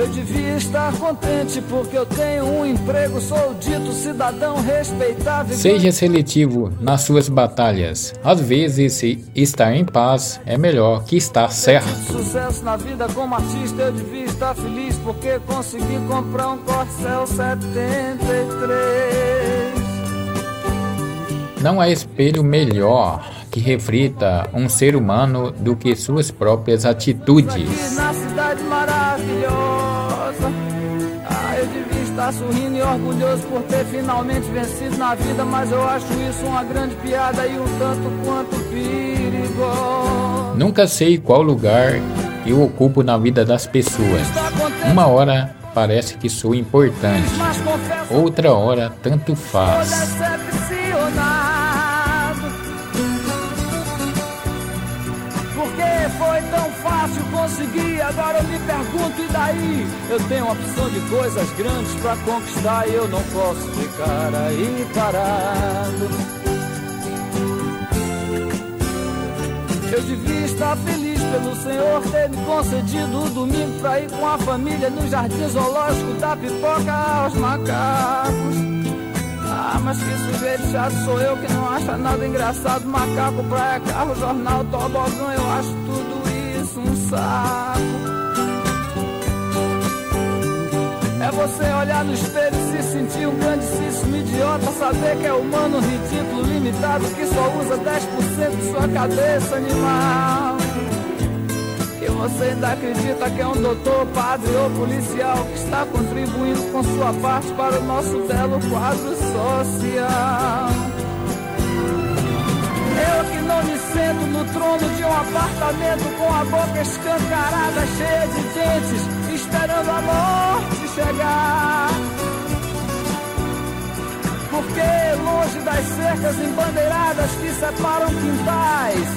Eu devia estar contente porque eu tenho um emprego, sou dito cidadão respeitável. Seja seletivo nas suas batalhas. Às vezes, estar em paz é melhor que estar certo. Sucesso na vida como artista, eu devia estar feliz porque consegui comprar um Corcel 73. Não há espelho melhor que reflita um ser humano do que suas próprias atitudes. Na cidade maravilhosa, ah, eu devia estar sorrindo e orgulhoso por ter finalmente vencido na vida, mas eu acho isso uma grande piada e um tanto quanto perigoso. Nunca sei qual lugar eu ocupo na vida das pessoas. Uma hora parece que sou importante, outra hora tanto faz. Foi tão fácil conseguir, agora eu me pergunto, e daí? Eu tenho opção de coisas grandes para conquistar e eu não posso ficar aí parado. Eu devia estar feliz pelo Senhor ter me concedido o domingo pra ir com a família no jardim zoológico da pipoca aos macacos. Mas que sujeito chato sou eu que não acha nada engraçado. Macaco, praia, carro, jornal, tobogão, eu acho tudo isso um saco. É você olhar no espelho e se sentir um grandíssimo idiota. Saber que é humano, ridículo, limitado, que só usa 10% de sua cabeça animal. E você ainda acredita que é um doutor, padre ou policial que está contribuindo com sua parte para o nosso belo quadro social. Eu que não me sento no trono de um apartamento com a boca escancarada, cheia de dentes, esperando a morte chegar. Das cercas embandeiradas que separam quintais,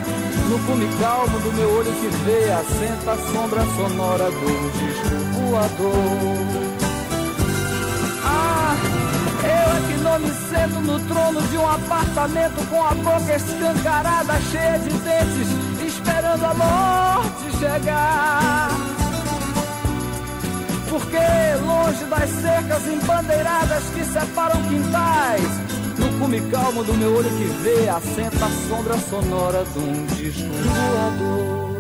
no cume calmo do meu olho que vê, assenta a sombra sonora do disco voador. Ah, eu é que não me sento no trono de um apartamento com a boca escancarada, cheia de dentes, esperando a morte chegar porque longe das cercas embandeiradas que separam quintais, cume calmo do meu olho que vê, assenta a sombra sonora de um disco voador.